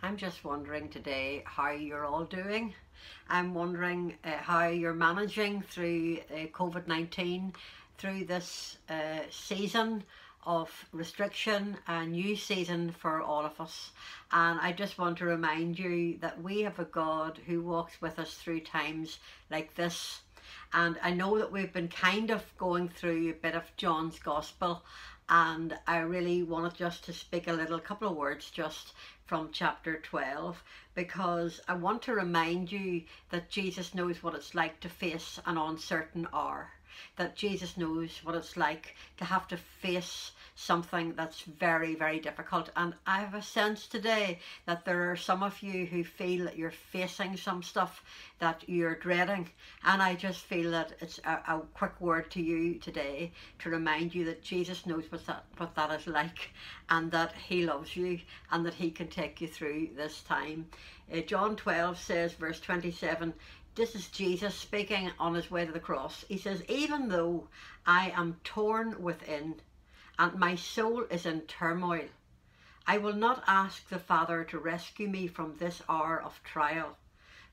I'm just wondering today how you're all doing. I'm wondering uh, how you're managing through uh, COVID-19, through this uh, season of restriction, a new season for all of us. And I just want to remind you that we have a God who walks with us through times like this. And I know that we've been kind of going through a bit of John's Gospel and I really wanted just to speak a little couple of words just from chapter 12 because I want to remind you that Jesus knows what it's like to face an uncertain hour that Jesus knows what it's like to have to face something that's very, very difficult. And I have a sense today that there are some of you who feel that you're facing some stuff that you're dreading. And I just feel that it's a, a quick word to you today to remind you that Jesus knows what that, what that is like and that he loves you and that he can take you through this time. Uh, John 12 says, verse 27, this is Jesus speaking on his way to the cross. He says, Even though I am torn within and my soul is in turmoil, I will not ask the Father to rescue me from this hour of trial,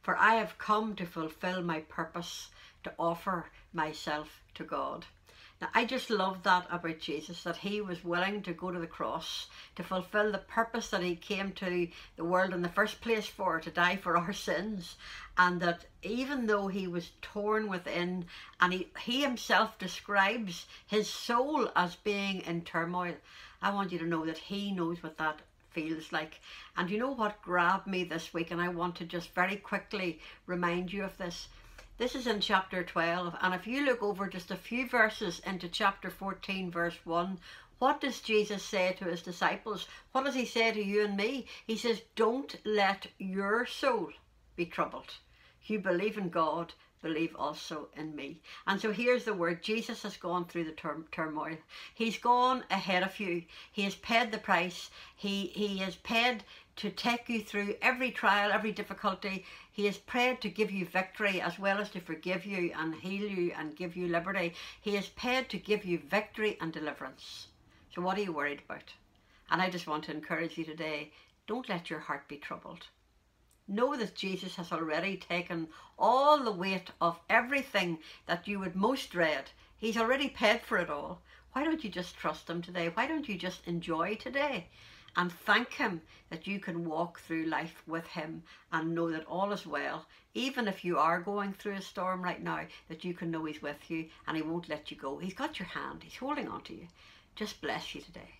for I have come to fulfill my purpose to offer myself to God. Now, I just love that about Jesus, that he was willing to go to the cross to fulfill the purpose that he came to the world in the first place for, to die for our sins. And that even though he was torn within, and he, he himself describes his soul as being in turmoil, I want you to know that he knows what that feels like. And you know what grabbed me this week, and I want to just very quickly remind you of this this is in chapter 12, and if you look over just a few verses into chapter 14, verse 1, what does Jesus say to his disciples? What does he say to you and me? He says, Don't let your soul be troubled. You believe in God, believe also in me. And so here's the word Jesus has gone through the tur- turmoil. He's gone ahead of you. He has paid the price. He, he has paid to take you through every trial, every difficulty. He has prayed to give you victory as well as to forgive you and heal you and give you liberty. He has paid to give you victory and deliverance. So what are you worried about? And I just want to encourage you today, don't let your heart be troubled. Know that Jesus has already taken all the weight of everything that you would most dread. He's already paid for it all. Why don't you just trust Him today? Why don't you just enjoy today? And thank Him that you can walk through life with Him and know that all is well. Even if you are going through a storm right now, that you can know He's with you and He won't let you go. He's got your hand, He's holding on to you. Just bless you today.